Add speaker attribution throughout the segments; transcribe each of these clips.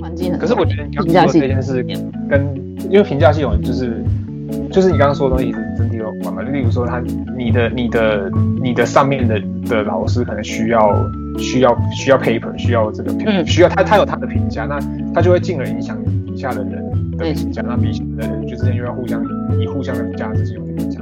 Speaker 1: 环境很。
Speaker 2: 可是我觉得你刚刚说这件事跟因为评价系统就是就是你刚刚说的东西是整体有关嘛？就例如说他你的你的你的上面的的老师可能需要需要需要 paper 需要这个评需要他他有他的评价，那他就会进而影响底下的人的评价，那彼此的人就之间又要互相以互相的价值进行影
Speaker 3: 响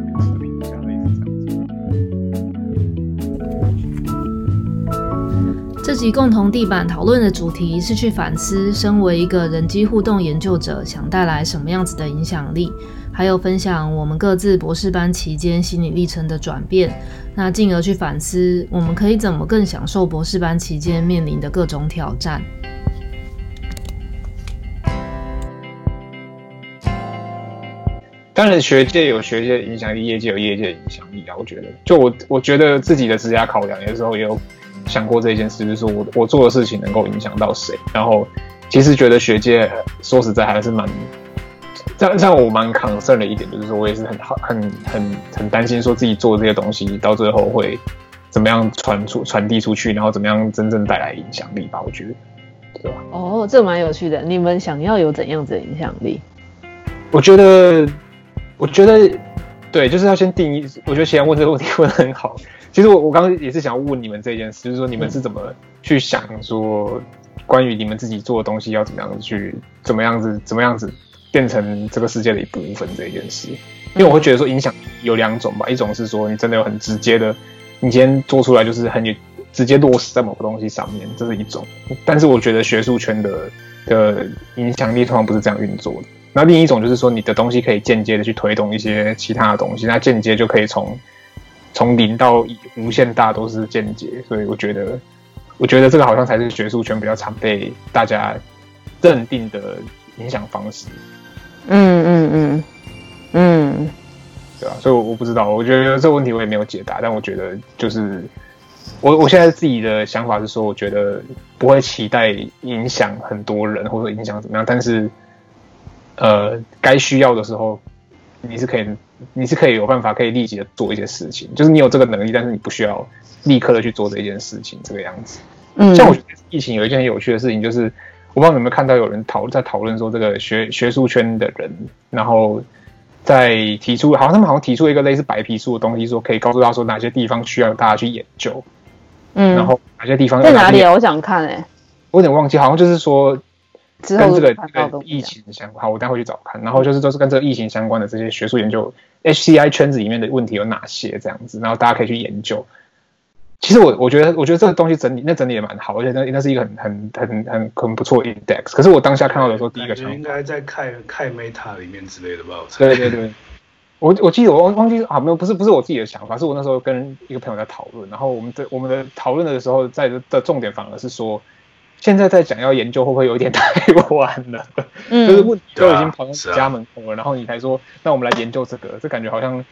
Speaker 3: 集共同地板讨论的主题是去反思，身为一个人机互动研究者，想带来什么样子的影响力。还有分享我们各自博士班期间心理历程的转变，那进而去反思我们可以怎么更享受博士班期间面临的各种挑战。
Speaker 2: 当然，学界有学界的影响力，业界有业界的影响力啊。我觉得，就我我觉得自己的职业考量，有时候也有想过这件事，就是说我我做的事情能够影响到谁。然后，其实觉得学界说实在还是蛮。这样，我蛮 concern 的一点就是说，我也是很好、很、很、很担心，说自己做这些东西到最后会怎么样传出、传递出去，然后怎么样真正带来影响力吧？我觉得，对吧？
Speaker 1: 哦，这蛮有趣的。你们想要有怎样子的影响力？
Speaker 2: 我觉得，我觉得，对，就是要先定义。我觉得其实问这个问题问的很好。其实我我刚刚也是想要问你们这件事，就是说你们是怎么去想说，关于你们自己做的东西要怎么样去，怎么样子，怎么样子。变成这个世界的一部分这一件事，因为我会觉得说影响有两种吧，一种是说你真的有很直接的，你今天做出来就是很直接落实在某个东西上面，这是一种。但是我觉得学术圈的的影响力通常不是这样运作的。那另一种就是说你的东西可以间接的去推动一些其他的东西，那间接就可以从从零到无限大都是间接。所以我觉得，我觉得这个好像才是学术圈比较常被大家认定的影响方式。
Speaker 1: 嗯嗯嗯嗯，
Speaker 2: 对啊，所以我我不知道，我觉得这个问题我也没有解答，但我觉得就是我我现在自己的想法是说，我觉得不会期待影响很多人或者影响怎么样，但是呃，该需要的时候，你是可以你是可以有办法可以立即的做一些事情，就是你有这个能力，但是你不需要立刻的去做这件事情，这个样子。嗯，像我觉得疫情有一件很有趣的事情就是。我不知道你有没有看到有人讨在讨论说，这个学学术圈的人，然后在提出，好像他们好像提出一个类似白皮书的东西，说可以告诉他说哪些地方需要大家去研究，嗯，然后哪些地方
Speaker 1: 在哪里啊？我想看哎、欸，
Speaker 2: 我有点忘记，好像就是说跟这个这个疫情相关。好，我待会去找看。然后就是都是跟这个疫情相关的这些学术研究，HCI 圈子里面的问题有哪些这样子，然后大家可以去研究。其实我我觉得，我觉得这个东西整理那整理也蛮好，而且那那是一个很很很很很不错的 index。可是我当下看到的时候，第一个想法
Speaker 4: 应该在看看 meta 里面之类的吧？
Speaker 2: 对对对，我我记得我忘忘记啊，没有，不是不是我自己的想法，是我那时候跟一个朋友在讨论，然后我们的我们的讨论的时候，在的重点反而是说，现在在讲要研究会不会有一点太晚了？嗯，就是问题都已经跑到家门口了，然后你才说，那我们来研究这个，这感觉好像，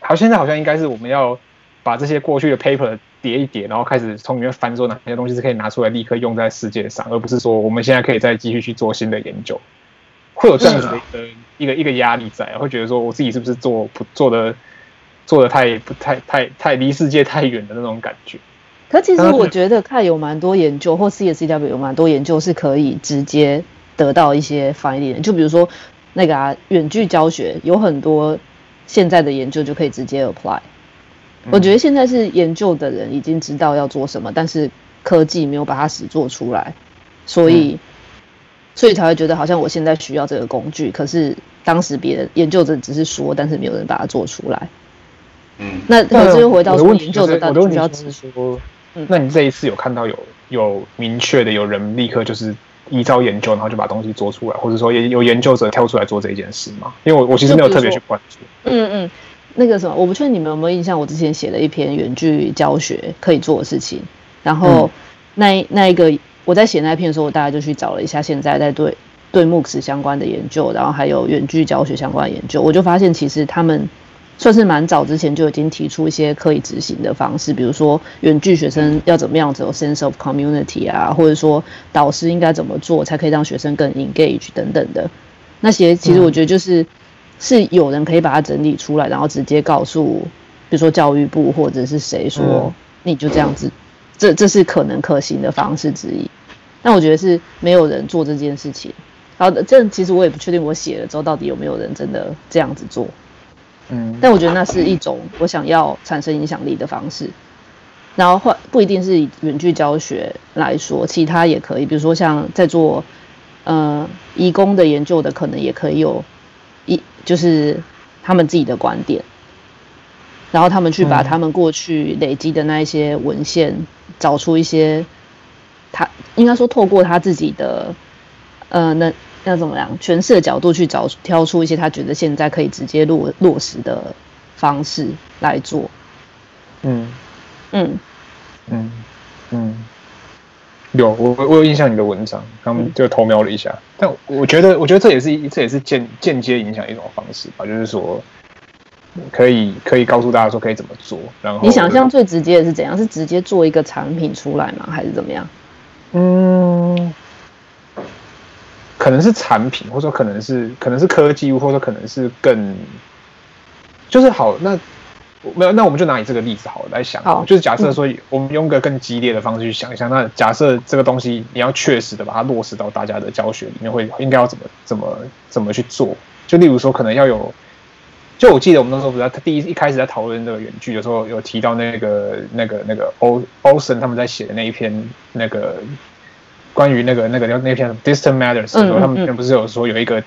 Speaker 2: 好现在好像应该是我们要。把这些过去的 paper 叠一叠，然后开始从里面翻，说哪些东西是可以拿出来立刻用在世界上，而不是说我们现在可以再继续去做新的研究，会有这样子的一个一个一个压力在，会觉得说我自己是不是做不做的做的太不太太太离世界太远的那种感觉。
Speaker 1: 可其实我觉得看有蛮多研究，或 CSCW 有蛮多研究是可以直接得到一些 finding，就比如说那个啊远距教学，有很多现在的研究就可以直接 apply。我觉得现在是研究的人已经知道要做什么，但是科技没有把它实做出来，所以，所以才会觉得好像我现在需要这个工具，可是当时别人研究者只是说，但是没有人把它做出来。嗯，那可是又回到说研究者到底需要指说，
Speaker 2: 那你这一次有看到有有明确的有人立刻就是依照研究，然后就把东西做出来，或者说也有研究者跳出来做这一件事吗？因为我我其实没有特别去关注。
Speaker 1: 嗯嗯。那个什么，我不确定你们有没有印象，我之前写了一篇远距教学可以做的事情，然后那那一个我在写那一篇的时候，我大概就去找了一下现在在对对 MOOCs 相关的研究，然后还有远距教学相关的研究，我就发现其实他们算是蛮早之前就已经提出一些可以执行的方式，比如说远距学生要怎么样子有 sense of community 啊，或者说导师应该怎么做才可以让学生更 engage 等等的那些，其实我觉得就是。是有人可以把它整理出来，然后直接告诉，比如说教育部或者是谁说，你就这样子，这这是可能可行的方式之一。但我觉得是没有人做这件事情。然后这其实我也不确定，我写了之后到底有没有人真的这样子做。
Speaker 2: 嗯，
Speaker 1: 但我觉得那是一种我想要产生影响力的方式。然后或不一定是以远距教学来说，其他也可以，比如说像在做呃移工的研究的，可能也可以有一就是他们自己的观点，然后他们去把他们过去累积的那一些文献，找出一些他应该说透过他自己的呃那要怎么样诠释的角度去找挑出一些他觉得现在可以直接落落实的方式来做，
Speaker 2: 嗯。
Speaker 1: 嗯
Speaker 2: 嗯嗯，有我我有印象你的文章，他们就偷瞄了一下，嗯、但我觉得我觉得这也是这也是间间接影响一种方式吧，就是说可以可以告诉大家说可以怎么做，然后你
Speaker 1: 想象最直接的是怎样？是直接做一个产品出来吗？还是怎么样？
Speaker 2: 嗯，可能是产品，或者说可能是可能是科技，或者说可能是更就是好那。没有，那我们就拿你这个例子好了来想，好就是假设说，我们用个更激烈的方式去想一下，嗯、那假设这个东西你要确实的把它落实到大家的教学里面，会应该要怎么怎么怎么去做？就例如说，可能要有，就我记得我们那时候不是他第一一开始在讨论这个远距的时候，有提到那个那个那个欧欧森他们在写的那一篇那个关于那个那个叫那篇 Distant Matters 的时候，嗯嗯嗯他们不是有说有一个。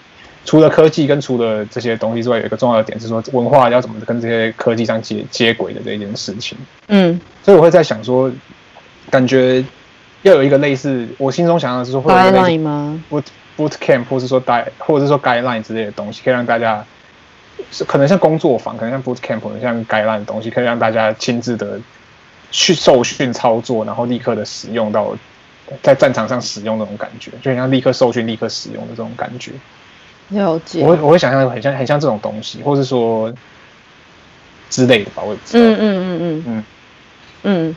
Speaker 2: 除了科技跟除了这些东西之外，有一个重要的点是说，文化要怎么跟这些科技上接接轨的这一件事情。嗯，所以我会在想说，感觉要有一个类似，我心中想象的是说，会有一个类似吗？boot boot camp，或是说 guide，或者是说 guideline 之类的东西，可以让大家是可能像工作坊，可能像 boot camp，可能像 guideline 的东西，可以让大家亲自的去受训操作，然后立刻的使用到在战场上使用那种感觉，就像立刻受训、立刻使用的这种感觉。
Speaker 1: 了解，
Speaker 2: 我会我会想象很像很像这种东西，或是说之类的吧，我也不知道。
Speaker 1: 嗯嗯嗯嗯嗯嗯，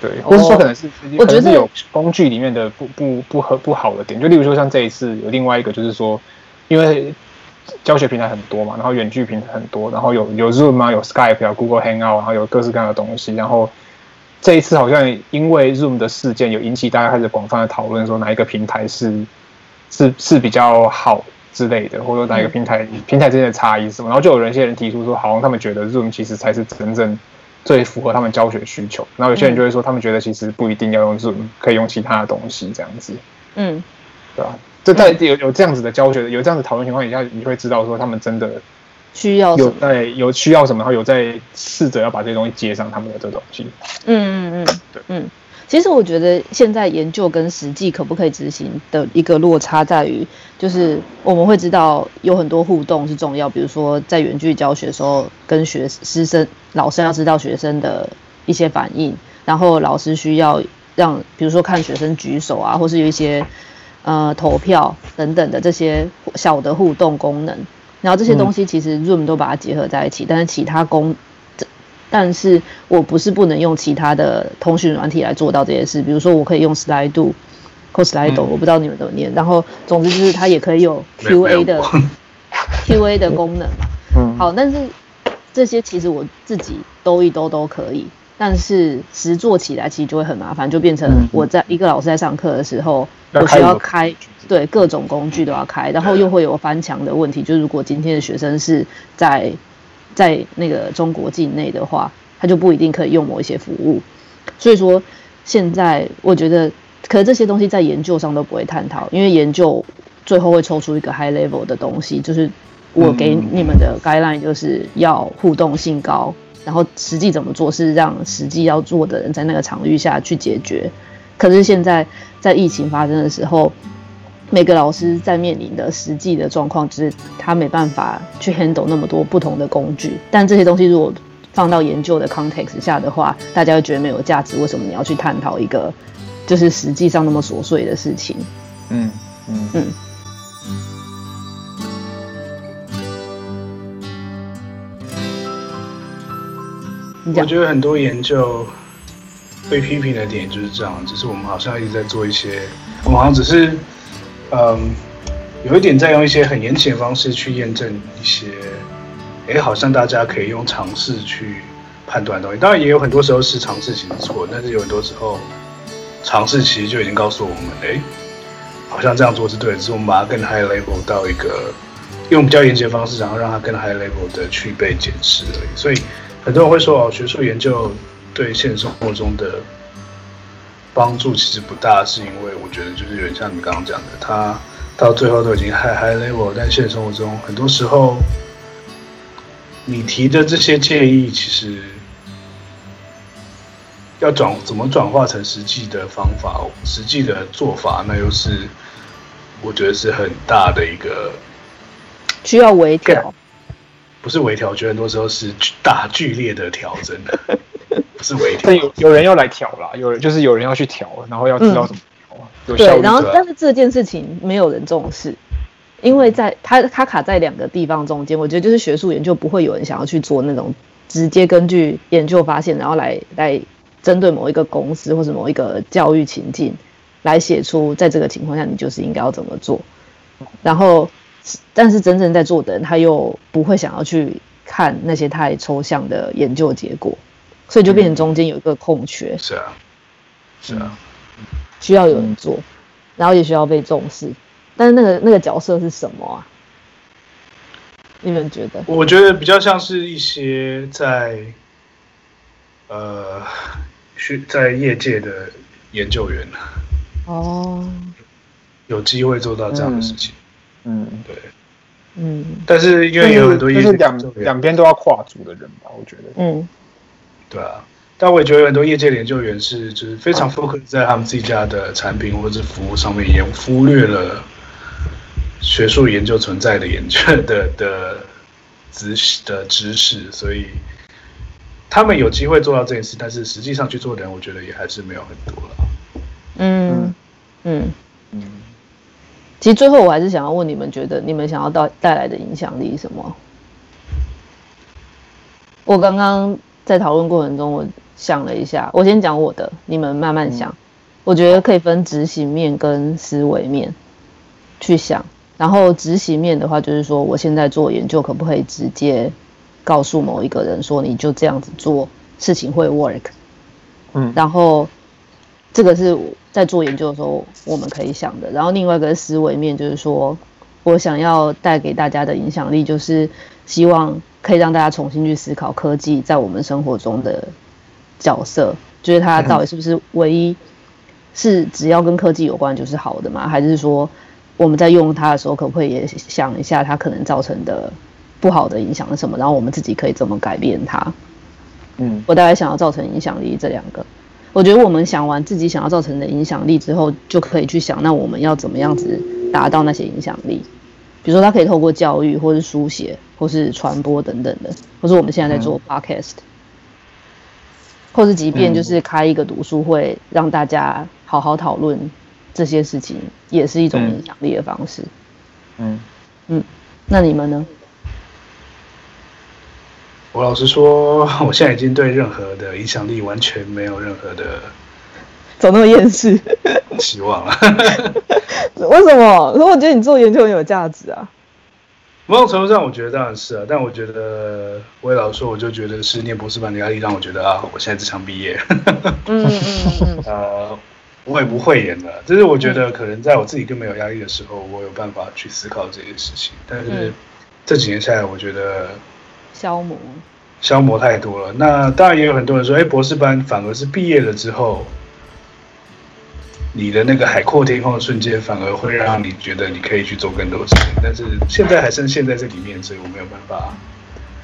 Speaker 2: 对，或是说可能是我觉得是有工具里面的不不不合不好的点，就例如说像这一次有另外一个就是说，因为教学平台很多嘛，然后远距平台很多，然后有有 Zoom 啊，有 Skype 啊，Google Hangout，然后有各式各样的东西，然后这一次好像因为 Zoom 的事件有引起大家开始广泛的讨论，说哪一个平台是是是比较好。之类的，或者说哪一个平台、嗯、平台之间的差异是什么？然后就有人一些人提出说，好像他们觉得 Zoom 其实才是真正最符合他们教学需求。然后有些人就会说，他们觉得其实不一定要用 Zoom，可以用其他的东西这样子。嗯，对吧？就在有有这样子的教学、有这样子讨论情况底下，你会知道说他们真的
Speaker 1: 需要
Speaker 2: 有在有需要什么，然后有在试着要把这些东西接上他们的这东西。
Speaker 1: 嗯嗯嗯，对，嗯。其实我觉得现在研究跟实际可不可以执行的一个落差在于，就是我们会知道有很多互动是重要，比如说在远距教学的时候，跟学师生、老师要知道学生的一些反应，然后老师需要让，比如说看学生举手啊，或是有一些呃投票等等的这些小的互动功能，然后这些东西其实 Zoom 都把它结合在一起，但是其他功。但是我不是不能用其他的通讯软体来做到这些事，比如说我可以用 Slido 或 Slido，我不知道你们怎么念。然后总之就是它也可以有 QA 的 QA 的功能嘛。嗯。好，但是这些其实我自己兜一兜都可以，但是实做起来其实就会很麻烦，就变成我在一个老师在上课的时候，我需要开对各种工具都要开，然后又会有翻墙的问题，就是如果今天的学生是在。在那个中国境内的话，他就不一定可以用某一些服务。所以说，现在我觉得，可是这些东西在研究上都不会探讨，因为研究最后会抽出一个 high level 的东西，就是我给你们的 guideline 就是要互动性高，然后实际怎么做是让实际要做的人在那个场域下去解决。可是现在在疫情发生的时候。每个老师在面临的实际的状况，就是他没办法去 handle 那么多不同的工具。但这些东西如果放到研究的 context 下的话，大家会觉得没有价值。为什么你要去探讨一个就是实际上那么琐碎的事情？嗯嗯嗯。
Speaker 4: 我觉得很多研究被批评的点就是这样，只是我们好像一直在做一些，我们好像只是。嗯，有一点在用一些很严谨的方式去验证一些，哎，好像大家可以用尝试去判断的东西。当然，也有很多时候是尝试其实错，但是有很多时候尝试其实就已经告诉我们，哎，好像这样做是对的，只是我们把它更 high level 到一个用比较严谨的方式，然后让它更 high level 的去被检视而已。所以很多人会说哦，学术研究对现实生活中的帮助其实不大，是因为我觉得就是有点像你刚刚讲的，它到最后都已经 high high level，但现实生活中很多时候你提的这些建议其实。要转怎么转化成实际的方法、实际的做法，那又是我觉得是很大的一个
Speaker 1: 需要微调，
Speaker 4: 不是微调，我觉得很多时候是大剧烈的调整，不是微调。
Speaker 2: 但有有人要来调啦，有人就是有人要去调，然后要知道怎么调、嗯、有效
Speaker 1: 对，然后但是这件事情没有人重视，因为在它它卡在两个地方中间，我觉得就是学术研究不会有人想要去做那种直接根据研究发现，然后来来。针对某一个公司或者某一个教育情境来写出，在这个情况下你就是应该要怎么做。然后，但是真正在做的人他又不会想要去看那些太抽象的研究结果，所以就变成中间有一个空缺。
Speaker 4: 是啊，是啊，
Speaker 1: 需要有人做，然后也需要被重视。但是那个那个角色是什么啊？你们觉得？
Speaker 4: 我觉得比较像是一些在呃。去在业界的研究员
Speaker 1: 哦，
Speaker 4: 有机会做到这样的事情，
Speaker 2: 嗯，
Speaker 4: 对，
Speaker 1: 嗯，
Speaker 4: 但是因为有很多业界
Speaker 2: 两两边都要跨足的人吧，我觉得，
Speaker 1: 嗯，
Speaker 4: 对啊，但我也觉得有很多业界的研究员是就是非常 focus 在他们自己家的产品或者服务上面，也忽略了学术研究存在的研究的 的知识的知识，所以。他们有机会做到这件事，但是实际上去做的人，我觉得也还是没有很多了。
Speaker 1: 嗯。嗯。嗯。其实最后我还是想要问你们，觉得你们想要带带来的影响力是什么？我刚刚在讨论过程中，我想了一下，我先讲我的，你们慢慢想。嗯、我觉得可以分执行面跟思维面去想。然后执行面的话，就是说我现在做研究，可不可以直接？告诉某一个人说，你就这样子做，事情会 work。
Speaker 2: 嗯，
Speaker 1: 然后这个是在做研究的时候我们可以想的。然后另外一个思维面就是说，我想要带给大家的影响力，就是希望可以让大家重新去思考科技在我们生活中的角色，就是它到底是不是唯一是只要跟科技有关就是好的吗？还是说我们在用它的时候，可不可以也想一下它可能造成的？不好的影响是什么？然后我们自己可以怎么改变它？
Speaker 2: 嗯，
Speaker 1: 我大概想要造成影响力这两个，我觉得我们想完自己想要造成的影响力之后，就可以去想，那我们要怎么样子达到那些影响力？比如说，它可以透过教育，或是书写，或是传播等等的，或是我们现在在做 podcast，嗯，或是即便就是开一个读书会，让大家好好讨论这些事情，也是一种影响力的方式。
Speaker 2: 嗯
Speaker 1: 嗯，那你们呢？
Speaker 4: 我老实说，我现在已经对任何的影响力完全没有任何的，
Speaker 1: 怎么那么厌世？
Speaker 4: 希望了？
Speaker 1: 为什么？可是我觉得你做研究很有价值啊。
Speaker 4: 某种程度上，我觉得当然是啊。但我觉得，我也老实说，我就觉得是念博士班的压力让我觉得啊，我现在只想毕业。
Speaker 1: 嗯嗯嗯。
Speaker 4: 呃，我也不会演了，就是我觉得可能在我自己更没有压力的时候，我有办法去思考这件事情。但是这几年下来，我觉得。
Speaker 1: 消磨，
Speaker 4: 消磨太多了。那当然也有很多人说，哎，博士班反而是毕业了之后，你的那个海阔天空的瞬间，反而会让你觉得你可以去做更多事情。但是现在还剩现在这里面，所以我没有办法，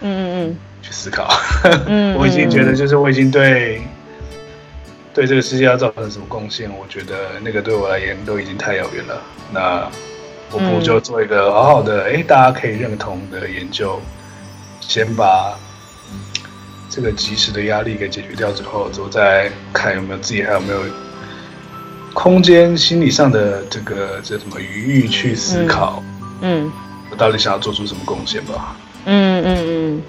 Speaker 1: 嗯嗯嗯，
Speaker 4: 去思考。我已经觉得，就是我已经对对这个世界要造成什么贡献，我觉得那个对我而言都已经太遥远了。那我不如就做一个好好的，哎，大家可以认同的研究。先把这个及时的压力给解决掉之后，之后再看有没有自己还有没有空间、心理上的这个这什么余裕去思考，
Speaker 1: 嗯，
Speaker 4: 我到底想要做出什么贡献吧。
Speaker 1: 嗯嗯嗯。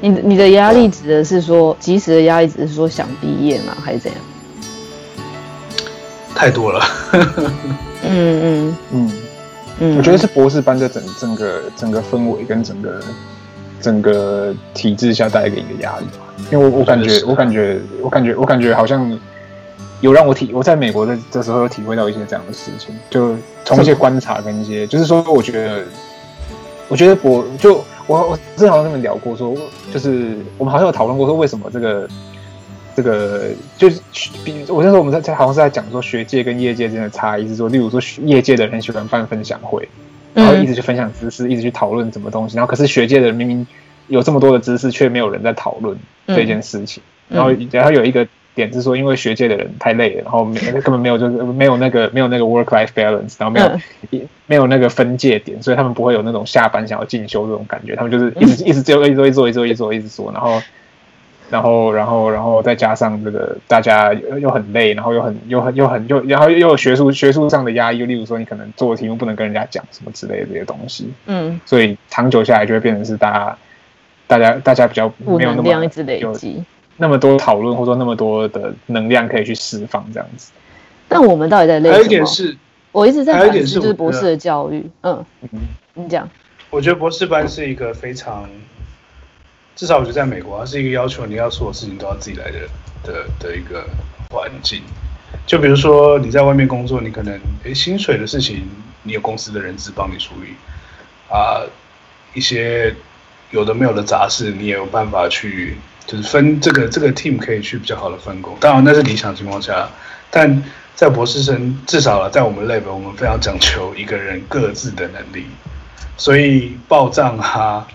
Speaker 1: 你你的压力指的是说及时的压力，只是说想毕业吗？还是怎样？
Speaker 4: 太多了。
Speaker 1: 嗯嗯
Speaker 2: 嗯嗯，我觉得是博士班的整整个整个氛围跟整个整个体制下带给你的压力吧。因为我我感觉我感觉我感觉我感觉好像有让我体我在美国的这时候有体会到一些这样的事情，就从一些观察跟一些，就是说我觉得我觉得我就我我之前好像跟你们聊过说，说就是我们好像有讨论过说为什么这个。这个就是比我那时候我们在在好像是在讲说学界跟业界之间的差异是说，例如说业界的人喜欢办分享会，然后一直去分享知识，一直去讨论什么东西，然后可是学界的人明明有这么多的知识，却没有人在讨论这件事情。然后然后有一个点是说，因为学界的人太累了，然后没 根本没有就是没有那个没有那个 work life balance，然后没有没有那个分界点，所以他们不会有那种下班想要进修这种感觉，他们就是一直一直做一直做一直做一直做一直做一直做，然后。然后，然后，然后再加上这个，大家又又很累，然后又很又很又很又，然后又有学术学术上的压抑，例如说你可能做的题目不能跟人家讲什么之类的这些东西，嗯，所以长久下来就会变成是大家，大家大家比较没有那么
Speaker 1: 一直累积
Speaker 2: 那么多讨论，或者那么多的能量可以去释放这样子。
Speaker 1: 但我们到底在累？
Speaker 4: 还有一点是，
Speaker 1: 我一直在反思就是博士的教育，嗯嗯，你讲，
Speaker 4: 我觉得博士班是一个非常。至少我觉得在美国，它是一个要求你要所有事情都要自己来的的的一个环境。就比如说你在外面工作，你可能诶薪水的事情，你有公司的人资帮你处理啊，一些有的没有的杂事，你也有办法去就是分这个这个 team 可以去比较好的分工。当然那是理想情况下，但在博士生至少在我们 lab，我们非常讲求一个人各自的能力，所以报账哈。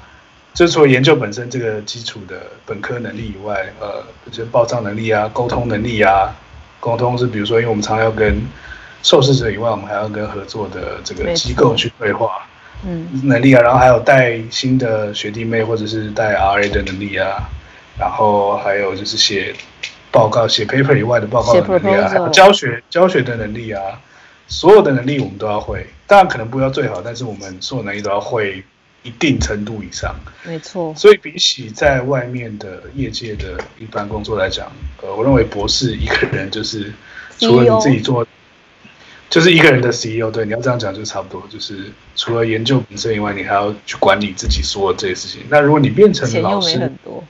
Speaker 4: 就是除了研究本身这个基础的本科能力以外，呃，就是报账能力啊，沟通能力啊，沟通是比如说，因为我们常常要跟受试者以外，我们还要跟合作的这个机构去对话，嗯，能力啊，然后还有带新的学弟妹或者是带 RA 的能力啊，然后还有就是写报告、写 paper 以外的报告的能力啊，还有教学教学的能力啊，所有的能力我们都要会，当然可能不要最好，但是我们所有能力都要会。一定程度以上，
Speaker 1: 没错。
Speaker 4: 所以比起在外面的业界的一般工作来讲，呃，我认为博士一个人就是除了你自己做，就是一个人的 CEO。对，你要这样讲就差不多，就是除了研究本身以外，你还要去管理自己所有这些事情。那如果你变成老师，很多。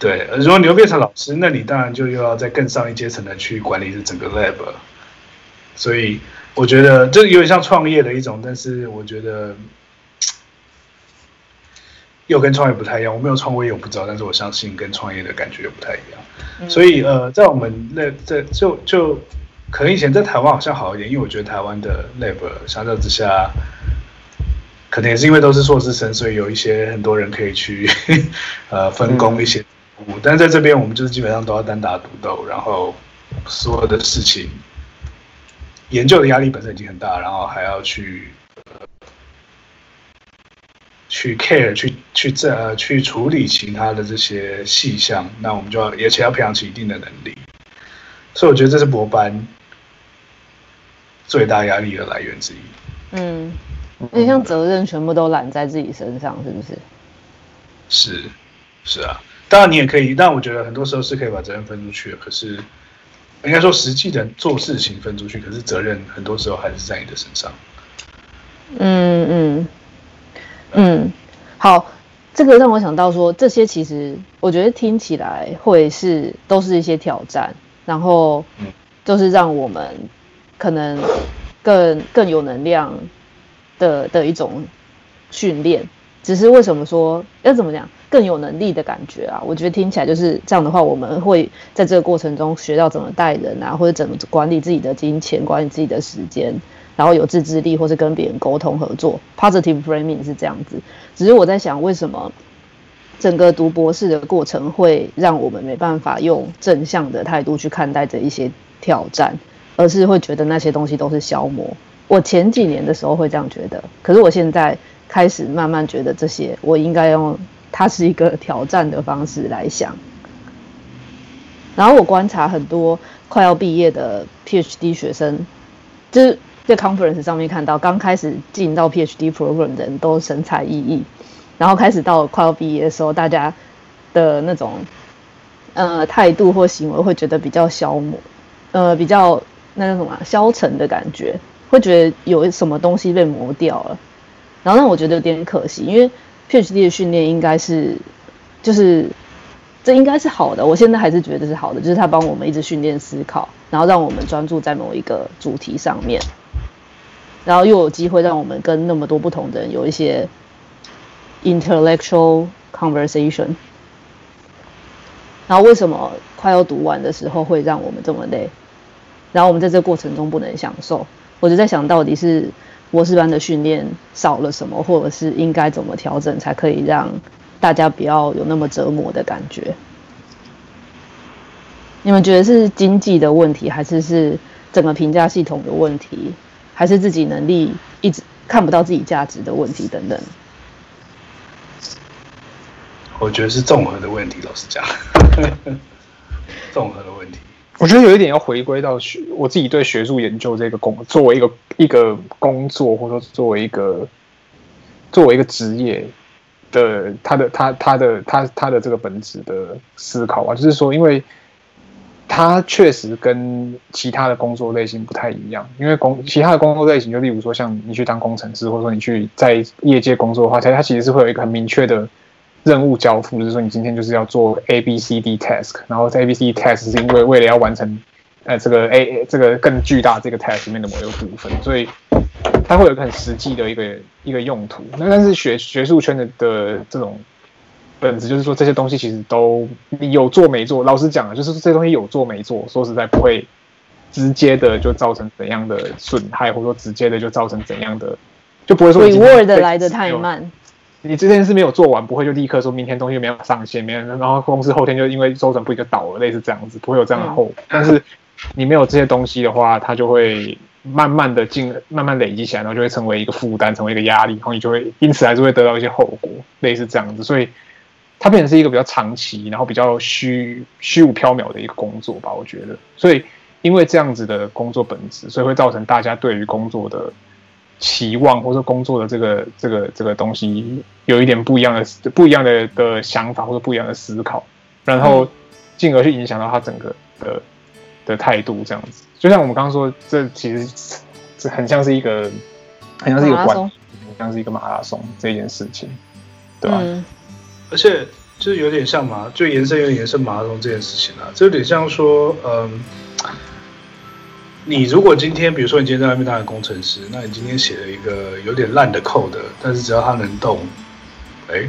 Speaker 4: 对，如果你又变成老师，那你当然就又要在更上一阶层的去管理这整个 lab。所以我觉得这有点像创业的一种，但是我觉得。又跟创业不太一样，我没有创过业，我不知道，但是我相信跟创业的感觉又不太一样。嗯、所以呃，在我们那在就就可能以前在台湾好像好一点，因为我觉得台湾的 lab 相较之下，可能也是因为都是硕士生，所以有一些很多人可以去 呃分工一些。嗯、但是在这边我们就是基本上都要单打独斗，然后所有的事情研究的压力本身已经很大，然后还要去。去 care 去去这呃去处理其他的这些细项，那我们就要而且要培养起一定的能力，所以我觉得这是博班最大压力的来源之一。
Speaker 1: 嗯，那像责任全部都揽在自己身上，是不是？
Speaker 4: 是，是啊。当然你也可以，但我觉得很多时候是可以把责任分出去的。可是应该说实际的做事情分出去，可是责任很多时候还是在你的身上。
Speaker 1: 嗯嗯。嗯，好，这个让我想到说，这些其实我觉得听起来会是都是一些挑战，然后就是让我们可能更更有能量的的一种训练。只是为什么说要怎么讲更有能力的感觉啊？我觉得听起来就是这样的话，我们会在这个过程中学到怎么带人啊，或者怎么管理自己的金钱，管理自己的时间。然后有自制力，或是跟别人沟通合作，positive framing 是这样子。只是我在想，为什么整个读博士的过程会让我们没办法用正向的态度去看待这一些挑战，而是会觉得那些东西都是消磨？我前几年的时候会这样觉得，可是我现在开始慢慢觉得这些，我应该用它是一个挑战的方式来想。然后我观察很多快要毕业的 PhD 学生，就是。在 conference 上面看到，刚开始进到 PhD program 的人都神采奕奕，然后开始到快要毕业的时候，大家的那种呃态度或行为会觉得比较消磨，呃比较那叫什么消沉的感觉，会觉得有什么东西被磨掉了，然后让我觉得有点可惜，因为 PhD 的训练应该是就是这应该是好的。我现在还是觉得是好的，就是他帮我们一直训练思考，然后让我们专注在某一个主题上面，然后又有机会让我们跟那么多不同的人有一些 intellectual conversation。然后为什么快要读完的时候会让我们这么累？然后我们在这过程中不能享受，我就在想到底是博士班的训练少了什么，或者是应该怎么调整才可以让。大家不要有那么折磨的感觉。你们觉得是经济的问题，还是是整个评价系统的问题，还是自己能力一直看不到自己价值的问题等等？
Speaker 4: 我觉得是综合的问题，老实讲，综合的问题。
Speaker 2: 我觉得有一点要回归到学，我自己对学术研究这个工作为一个一个工作，或者说作为一个作为一个职业。的他的他他的他他的这个本质的思考啊，就是说，因为它确实跟其他的工作类型不太一样。因为工其他的工作类型，就例如说像你去当工程师，或者说你去在业界工作的话，它它其实是会有一个很明确的任务交付，就是说你今天就是要做 A B C D task，然后这 A B C D task 是因为为了要完成呃这个 A 这个更巨大这个 task 里面的某一个部分，所以。它会有一个很实际的一个一个用途，那但是学学术圈的的这种本质就是说，这些东西其实都你有做没做，老实讲啊，就是这些东西有做没做，说实在不会直接的就造成怎样的损害，或者说直接的就造成怎样的，就不会说
Speaker 1: reward 来的太慢。
Speaker 2: 你这件事没有做完，不会就立刻说明天东西没有上线，没有然后公司后天就因为周转不灵就倒了，类似这样子，不会有这样的后果。嗯、但是你没有这些东西的话，它就会。慢慢的进，慢慢累积起来，然后就会成为一个负担，成为一个压力，然后你就会因此还是会得到一些后果，类似这样子。所以它变成是一个比较长期，然后比较虚虚无缥缈的一个工作吧，我觉得。所以因为这样子的工作本质，所以会造成大家对于工作的期望，或者说工作的这个这个这个东西有一点不一样的不一样的的想法，或者不一样的思考，然后进而去影响到他整个的的态度，这样子。就像我们刚刚说，这其实这很像是一个，很像是一个关，很像是一个马拉松这件事情，对吧？嗯，
Speaker 4: 而且就是有点像嘛，就延伸有点延伸马拉松这件事情啊，这有点像说，嗯，你如果今天，比如说你今天在外面当个工程师，那你今天写了一个有点烂的 code，但是只要它能动，哎，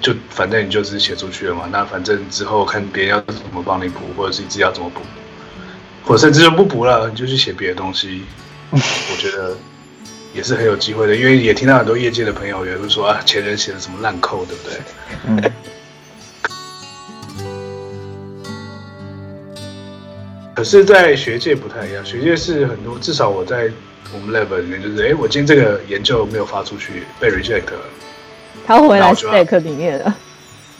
Speaker 4: 就反正你就是写出去了嘛，那反正之后看别人要怎么帮你补，或者是你自己要怎么补。或者甚至就不补了，你就去写别的东西。我觉得也是很有机会的，因为也听到很多业界的朋友也会说啊，前人写的什么烂扣，对不对？嗯。可是，在学界不太一样，学界是很多，至少我在我们 level 里面，就是哎，我今天这个研究没有发出去，被 reject 了，
Speaker 1: 他回来 stack 里面了。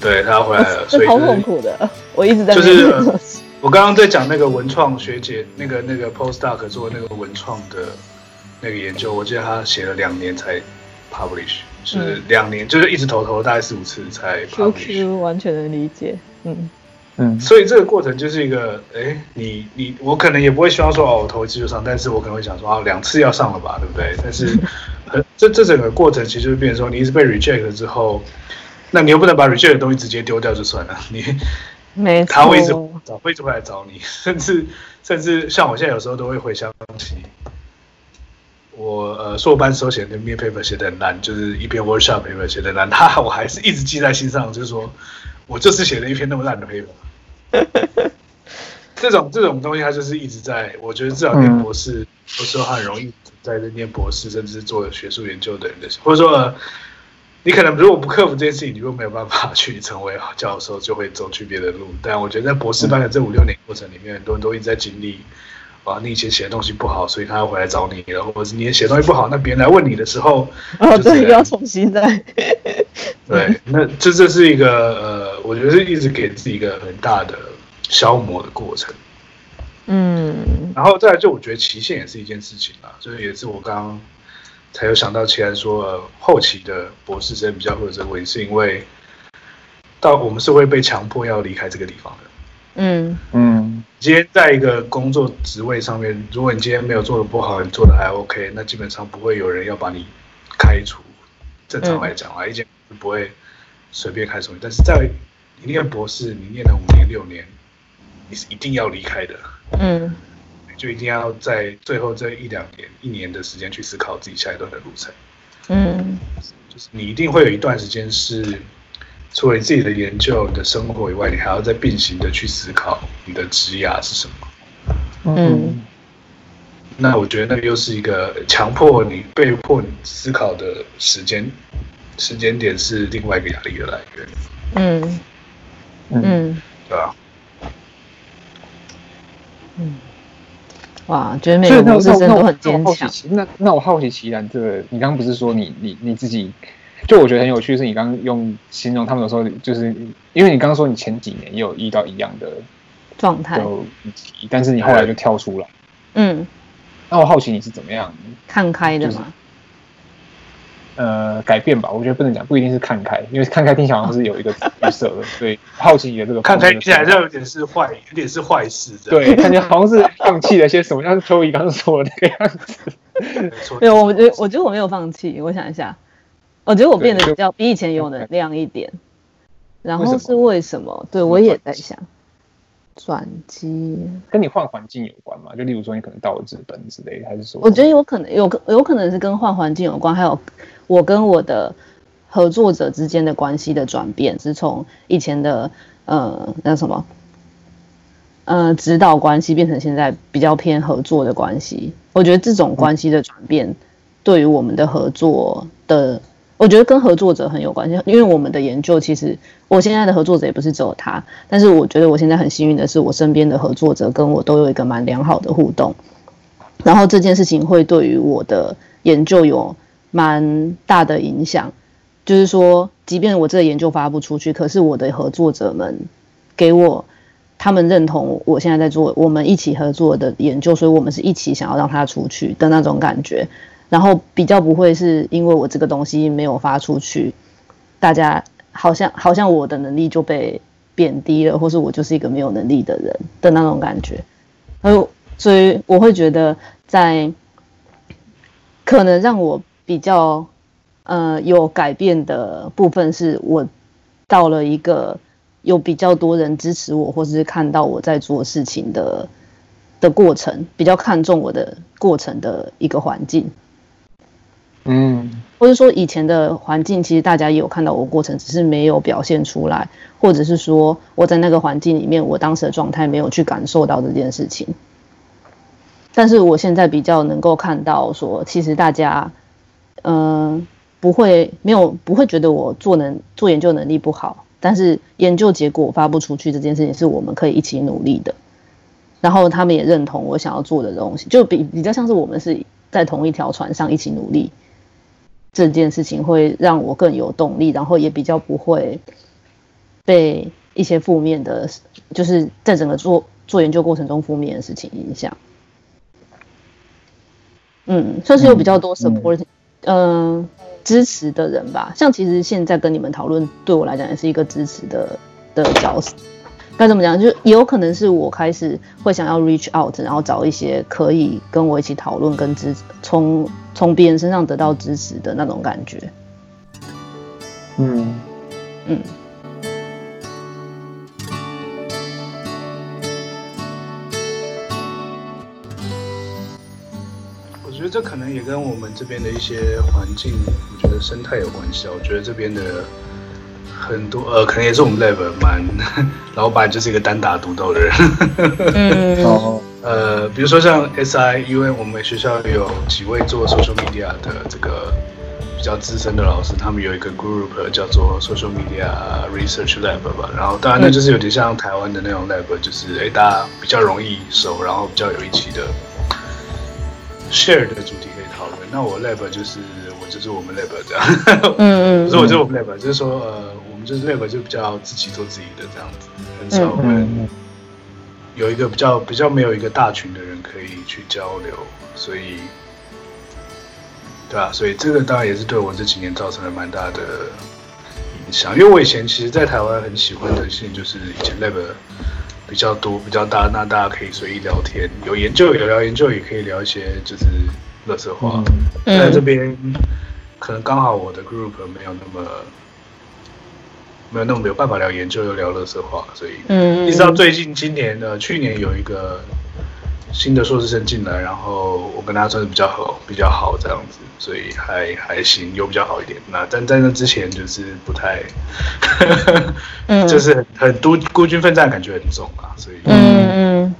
Speaker 4: 对，他回来了，所以
Speaker 1: 好痛苦的，我一直在
Speaker 4: 就是。我刚刚在讲那个文创学姐，那个那个 postdoc 做那个文创的那个研究，我记得他写了两年才 publish，是两年，就是一直投投了大概四五次才 publish。
Speaker 1: 完全能理解，嗯
Speaker 4: 嗯，所以这个过程就是一个，哎，你你我可能也不会希望说哦，我投一次就上，但是我可能会想说啊，两次要上了吧，对不对？但是，这这整个过程其实就变成说，你一直被 reject 之后，那你又不能把 reject 的东西直接丢掉就算了，你。
Speaker 1: 没错，
Speaker 4: 他会一直找，会一直会来找你，甚至甚至像我现在有时候都会回想起，我呃硕班时候写的 mid paper 写的很烂，就是一篇 workshop paper 写的烂，他我还是一直记在心上，就是说我就是写了一篇那么烂的 paper。这种这种东西，他就是一直在，我觉得至少念博士，有时候很容易在这念博士，甚至是做学术研究的人的，或者说。呃你可能如果不克服这件事情，你就没有办法去成为教授，就会走去别的路。但我觉得在博士班的这五六年过程里面，很多人都一直在经历，啊，你以前写的东西不好，所以他要回来找你，然后或者是你写东西不好，那别人来问你的时候，
Speaker 1: 哦，对，又要重新再，
Speaker 4: 对，那这这是一个呃，我觉得是一直给自己一个很大的消磨的过程。
Speaker 1: 嗯，
Speaker 4: 然后再来就我觉得期限也是一件事情啊，所以也是我刚刚。才有想到，其他说、呃、后期的博士生比较会有这个问题，是因为到我们是会被强迫要离开这个地方的。
Speaker 1: 嗯
Speaker 4: 嗯，今天在一个工作职位上面，如果你今天没有做的不好，你做的还 OK，那基本上不会有人要把你开除。正常来讲啊，一件不会随便开除你。但是在你念博士，你念了五年六年，你是一定要离开的。
Speaker 1: 嗯，
Speaker 4: 就一定要在最后这一两年、一年的时间去思考自己下一段的路程。
Speaker 1: 嗯，
Speaker 4: 就是你一定会有一段时间是，除了你自己的研究、你的生活以外，你还要再并行的去思考你的职涯是什么。
Speaker 1: 嗯，
Speaker 4: 那我觉得那个又是一个强迫你、被迫你思考的时间时间点，是另外一个压力的来源。
Speaker 1: 嗯嗯，
Speaker 4: 对吧？
Speaker 1: 嗯，哇，觉得每个博士生都很坚强。
Speaker 2: 那那我好奇，奇然，这个你刚刚不是说你你你自己，就我觉得很有趣，是你刚刚用形容他们的时候，就是因为你刚刚说你前几年也有遇到一样的
Speaker 1: 状态，
Speaker 2: 但是你后来就跳出来。
Speaker 1: 嗯，
Speaker 2: 那我好奇你是怎么样
Speaker 1: 看开的吗？
Speaker 2: 呃，改变吧，我觉得不能讲，不一定是看开，因为看开听起来好像是有一个预设的，所以好奇你的这个
Speaker 4: 看开听起来像有点是坏，有点是坏事
Speaker 2: 的，对，感觉好像是放弃了些什么，像是秋怡刚刚说的那个样子。
Speaker 1: 对，我觉得我觉得我没有放弃，我想一下，我觉得我变得比较比以前有能量一点，然后是为什么？对我也在想。转机
Speaker 2: 跟你换环境有关吗？就例如说，你可能到了日本之类的，还是说？
Speaker 1: 我觉得有可能有可有可能是跟换环境有关，还有我跟我的合作者之间的关系的转变，是从以前的呃那什么呃指导关系变成现在比较偏合作的关系。我觉得这种关系的转变，对于我们的合作的。我觉得跟合作者很有关系，因为我们的研究其实，我现在的合作者也不是只有他，但是我觉得我现在很幸运的是，我身边的合作者跟我都有一个蛮良好的互动，然后这件事情会对于我的研究有蛮大的影响，就是说，即便我这个研究发不出去，可是我的合作者们给我，他们认同我现在在做，我们一起合作的研究，所以我们是一起想要让它出去的那种感觉。然后比较不会是因为我这个东西没有发出去，大家好像好像我的能力就被贬低了，或是我就是一个没有能力的人的那种感觉。呃，所以我会觉得在可能让我比较呃有改变的部分，是我到了一个有比较多人支持我，或是看到我在做事情的的过程，比较看重我的过程的一个环境。
Speaker 2: 嗯，
Speaker 1: 或者说以前的环境，其实大家也有看到我过程，只是没有表现出来，或者是说我在那个环境里面，我当时的状态没有去感受到这件事情。但是我现在比较能够看到，说其实大家，嗯、不会没有不会觉得我做能做研究能力不好，但是研究结果发不出去这件事情是我们可以一起努力的。然后他们也认同我想要做的东西，就比比较像是我们是在同一条船上一起努力。这件事情会让我更有动力，然后也比较不会被一些负面的，就是在整个做做研究过程中负面的事情影响。嗯，算是有比较多 support，嗯、呃，支持的人吧。像其实现在跟你们讨论，对我来讲也是一个支持的的角色。该怎么讲？就也有可能是我开始会想要 reach out，然后找一些可以跟我一起讨论、跟支，从从别人身上得到支持的那种感觉。
Speaker 2: 嗯嗯。
Speaker 4: 我觉得这可能也跟我们这边的一些环境，我觉得生态有关系啊。我觉得这边的。很多呃，可能也是我们 lab 蛮老板就是一个单打独斗的人。嗯，呃，比如说像 SI，因为我们学校有几位做 social media 的这个比较资深的老师，他们有一个 group 叫做 social media research lab 吧。然后当然那就是有点像台湾的那种 lab，就是哎大家比较容易熟，然后比较有一起的 share 的主题可以讨论。那我 lab 就是我就是我们 lab 这样。嗯嗯，我就是我们 lab，就是说呃。就是 lab 就比较自己做自己的这样子，很少会有一个比较比较没有一个大群的人可以去交流，所以，对啊，所以这个当然也是对我这几年造成了蛮大的影响。因为我以前其实，在台湾很喜欢的事情就是以前 lab 比较多比较大，那大家可以随意聊天，有研究有聊研究，也可以聊一些就是乐色话。在这边可能刚好我的 group 没有那么。没有那么没有办法聊研究又聊乐色话，所以嗯，一直到最近今年呃去年有一个新的硕士生进来，然后我跟他算是比较好比较好这样子，所以还还行，有比较好一点。那但在那之前就是不太，嗯，就是很很孤孤军奋战感觉很重啊，所以嗯嗯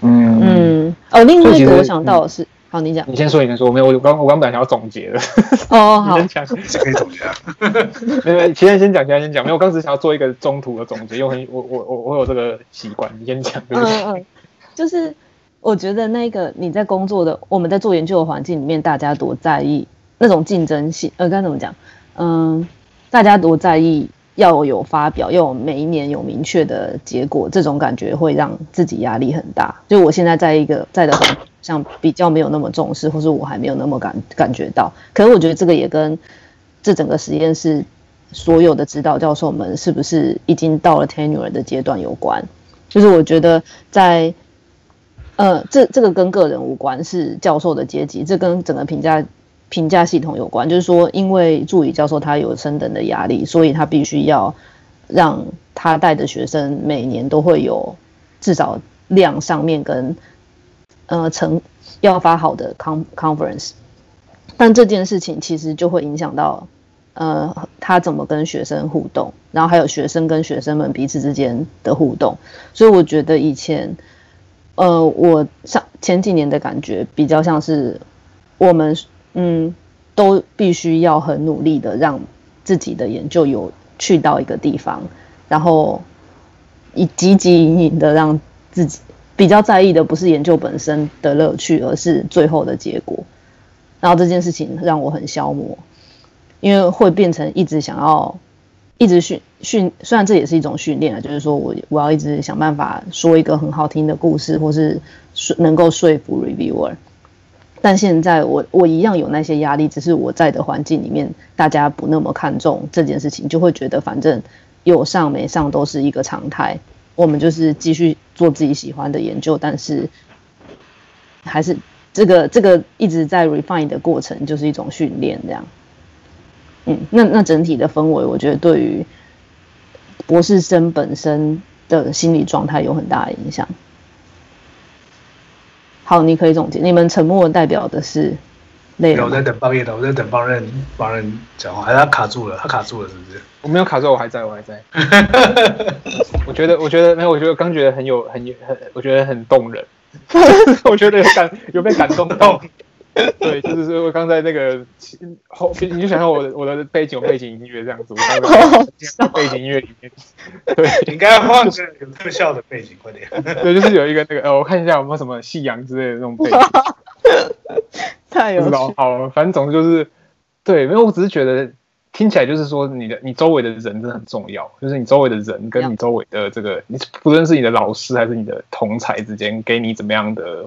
Speaker 1: 嗯嗯哦，另外一个我想到的是。好，你讲。
Speaker 2: 你先说，你先说。我没有，我刚我刚本来想要总结的。
Speaker 1: 哦，好。
Speaker 4: 你先讲，可以总结啊。
Speaker 2: 没有，其他先讲，其他先讲。没有，我刚只想要做一个中途的总结，因为很我我我我有这个习惯。你先讲。嗯嗯。
Speaker 1: 就是我觉得那个你在工作的，我们在做研究的环境里面，大家多在意那种竞争性。呃，该怎么讲？嗯，大家多在意要有发表，要有每一年有明确的结果，这种感觉会让自己压力很大。就我现在在一个在的环境。像比较没有那么重视，或是我还没有那么感感觉到。可是我觉得这个也跟这整个实验室所有的指导教授们是不是已经到了 tenure 的阶段有关。就是我觉得在呃，这这个跟个人无关，是教授的阶级，这跟整个评价评价系统有关。就是说，因为助理教授他有升等的压力，所以他必须要让他带的学生每年都会有至少量上面跟。呃，成要发好的 con conference，但这件事情其实就会影响到，呃，他怎么跟学生互动，然后还有学生跟学生们彼此之间的互动。所以我觉得以前，呃，我上前几年的感觉比较像是我们，嗯，都必须要很努力的让自己的研究有去到一个地方，然后以汲汲营营的让自己。比较在意的不是研究本身的乐趣，而是最后的结果。然后这件事情让我很消磨，因为会变成一直想要一直训训，虽然这也是一种训练啊，就是说我我要一直想办法说一个很好听的故事，或是说能够说服 reviewer。但现在我我一样有那些压力，只是我在的环境里面，大家不那么看重这件事情，就会觉得反正有上没上都是一个常态。我们就是继续做自己喜欢的研究，但是还是这个这个一直在 refine 的过程，就是一种训练，这样。嗯，那那整体的氛围，我觉得对于博士生本身的心理状态有很大的影响。好，你可以总结，你们沉默代表的是。累了，
Speaker 4: 我在等帮夜的，我在等帮人帮人讲话，还是他卡住了？他卡住了是不是？
Speaker 2: 我没有卡住，我还在，我还在。我觉得，我觉得没有，我觉得刚觉得很有很有很，我觉得很动人。我觉得有感有被感动到。对，就是说我刚才那个后，你就想象我的我的背景有背景音乐这样子，我刚才背景音乐里面，对，
Speaker 4: 应该换个有特效的背景，快点。
Speaker 2: 对，就是有一个那个呃，我看一下有没有什么夕阳之类的那种背景。
Speaker 1: 太有趣。
Speaker 2: 好，反正总之就是，对，没有，我只是觉得听起来就是说，你的你周围的人真的很重要，就是你周围的人跟你周围的这个，你不论是你的老师还是你的同才之间，给你怎么样的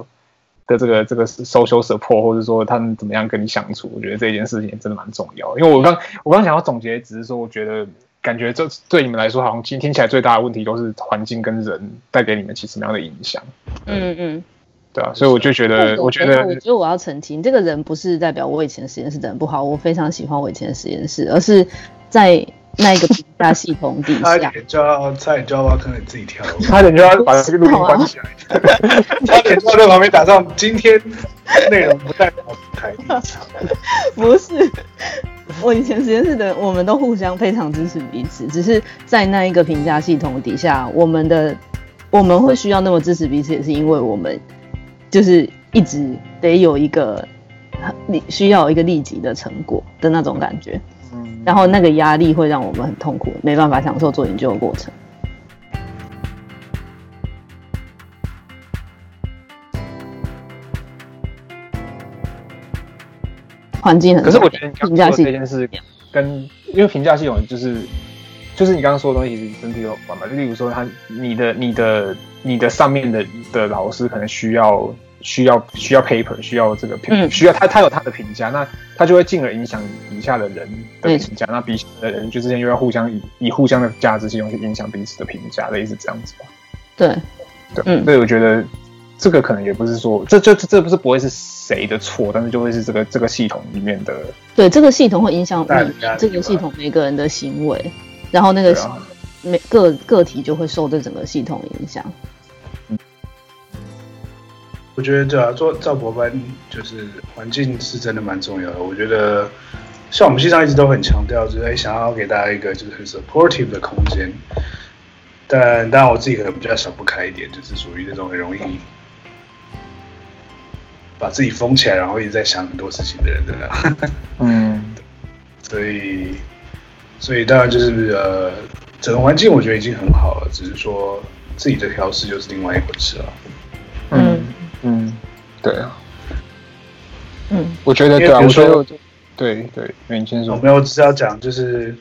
Speaker 2: 的这个这个 social support，或者说他们怎么样跟你相处，我觉得这件事情真的蛮重要。因为我刚我刚想要总结，只是说我觉得感觉这对你们来说，好像听听起来最大的问题都是环境跟人带给你们其实什么样的影响。嗯嗯。对啊，所以我就觉得，我觉得，
Speaker 1: 我觉得我要澄清，这个人不是代表我以前实验室的人不好，我非常喜欢我以前的实验室，而是在那一个评价系统底下，差
Speaker 4: 点就要差点就要挖坑，你自己跳，
Speaker 2: 差点就要把这个录音关起来，
Speaker 4: 差点就要在旁边打上今天内容不代表台立场，
Speaker 1: 不是，我以前实验室的，我们都互相非常支持彼此，只是在那一个评价系统底下，我们的我们会需要那么支持彼此，也是因为我们。就是一直得有一个立需要一个立即的成果的那种感觉，然后那个压力会让我们很痛苦，没办法享受做研究的过程。环境很，
Speaker 2: 可是我觉得评价系这件事跟因为评价系统就是就是你刚刚说的东西其实真的有关嘛，就例如说他你的你的你的上面的的老师可能需要。需要需要 paper，需要这个评，嗯、需要他他有他的评价，那他就会进而影响底下的人的评价，嗯、那彼此的人就之间又要互相以以互相的价值系统去影响彼此的评价，类似这样子吧。
Speaker 1: 对，
Speaker 2: 对，嗯，所以我觉得这个可能也不是说，这这这不是不会是谁的错，但是就会是这个这个系统里面的。
Speaker 1: 对，这个系统会影响每这个系统每个人的行为。然后那个每个个体就会受这整个系统影响。
Speaker 4: 我觉得对啊，做赵博班就是环境是真的蛮重要的。我觉得像我们系上一直都很强调，就是想要给大家一个就是很 supportive 的空间。但当然我自己可能比较想不开一点，就是属于那种很容易把自己封起来，然后一直在想很多事情的人，对吧？嗯，所以所以当然就是呃，整个环境我觉得已经很好了，只是说自己的调试就是另外一回事了。
Speaker 2: 嗯。嗯，对啊，嗯，我觉得对啊，我觉得对
Speaker 4: 对，没有只是要讲就是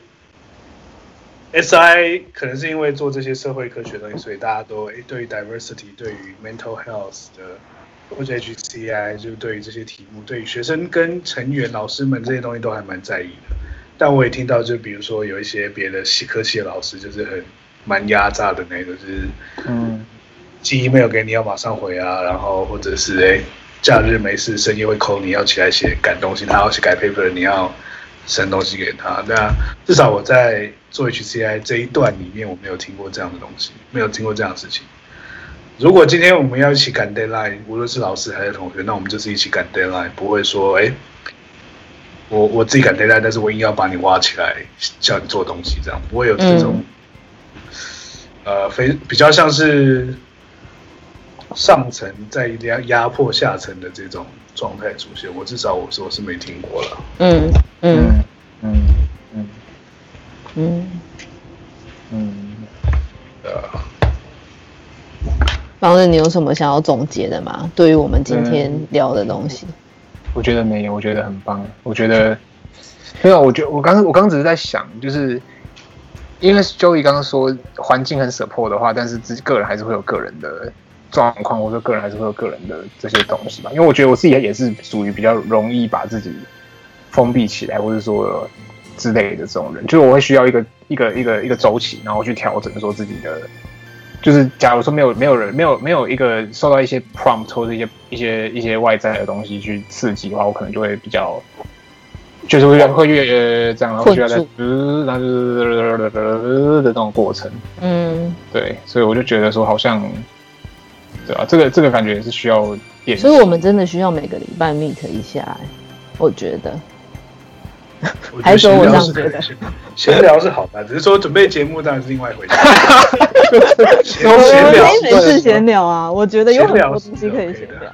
Speaker 4: SI 可能是因为做这些社会科学的东西，所以大家都诶对于 diversity，对于 mental health 的或者 HCI，就对于这些题目，对于学生跟成员、老师们这些东西都还蛮在意的。但我也听到，就比如说有一些别的系科系的老师，就是很蛮压榨的那个，就是嗯。寄 email 给你要马上回啊，然后或者是哎，假日没事深夜会 call 你要起来写赶东西，他要去改 paper，你要 send 东西给他。那至少我在做 HCI 这一段里面，我没有听过这样的东西，没有听过这样的事情。如果今天我们要一起赶 deadline，无论是老师还是同学，那我们就是一起赶 deadline，不会说哎，我我自己赶 deadline，但是我硬要把你挖起来叫你做东西，这样不会有这种、嗯、呃非比较像是。上层在压压迫下层的这种状态出现，我至少我说是没听过了。嗯嗯嗯嗯
Speaker 1: 嗯嗯，呃，方正，你有什么想要总结的吗？对于我们今天聊的东西，
Speaker 2: 我觉得没有，我觉得很棒。我觉得没有，我觉得我刚我刚只是在想，就是因为 Joey 刚刚说环境很 support 的话，但是自己个人还是会有个人的。状况，或者个人还是会有个人的这些东西吧，因为我觉得我自己也是属于比较容易把自己封闭起来，或者说之类的这种人，就是我会需要一个一个一个一个周期，然后去调整说自己的，就是假如说没有没有人没有没有一个受到一些 prompt 或者一些一些一些外在的东西去刺激的话，我可能就会比较，就是会越会越越这样，然后需要在呃，然后就是的这种过程，嗯，对，所以我就觉得说好像。对啊，这个这个感觉也是需要练习，
Speaker 1: 所以我们真的需要每个礼拜 meet 一下，我觉得。还说我这样觉得，
Speaker 4: 闲聊是好的，只是说准备节目当然是另外一回事。
Speaker 1: 闲聊没事闲聊啊，我觉得有很多东西可以闲聊。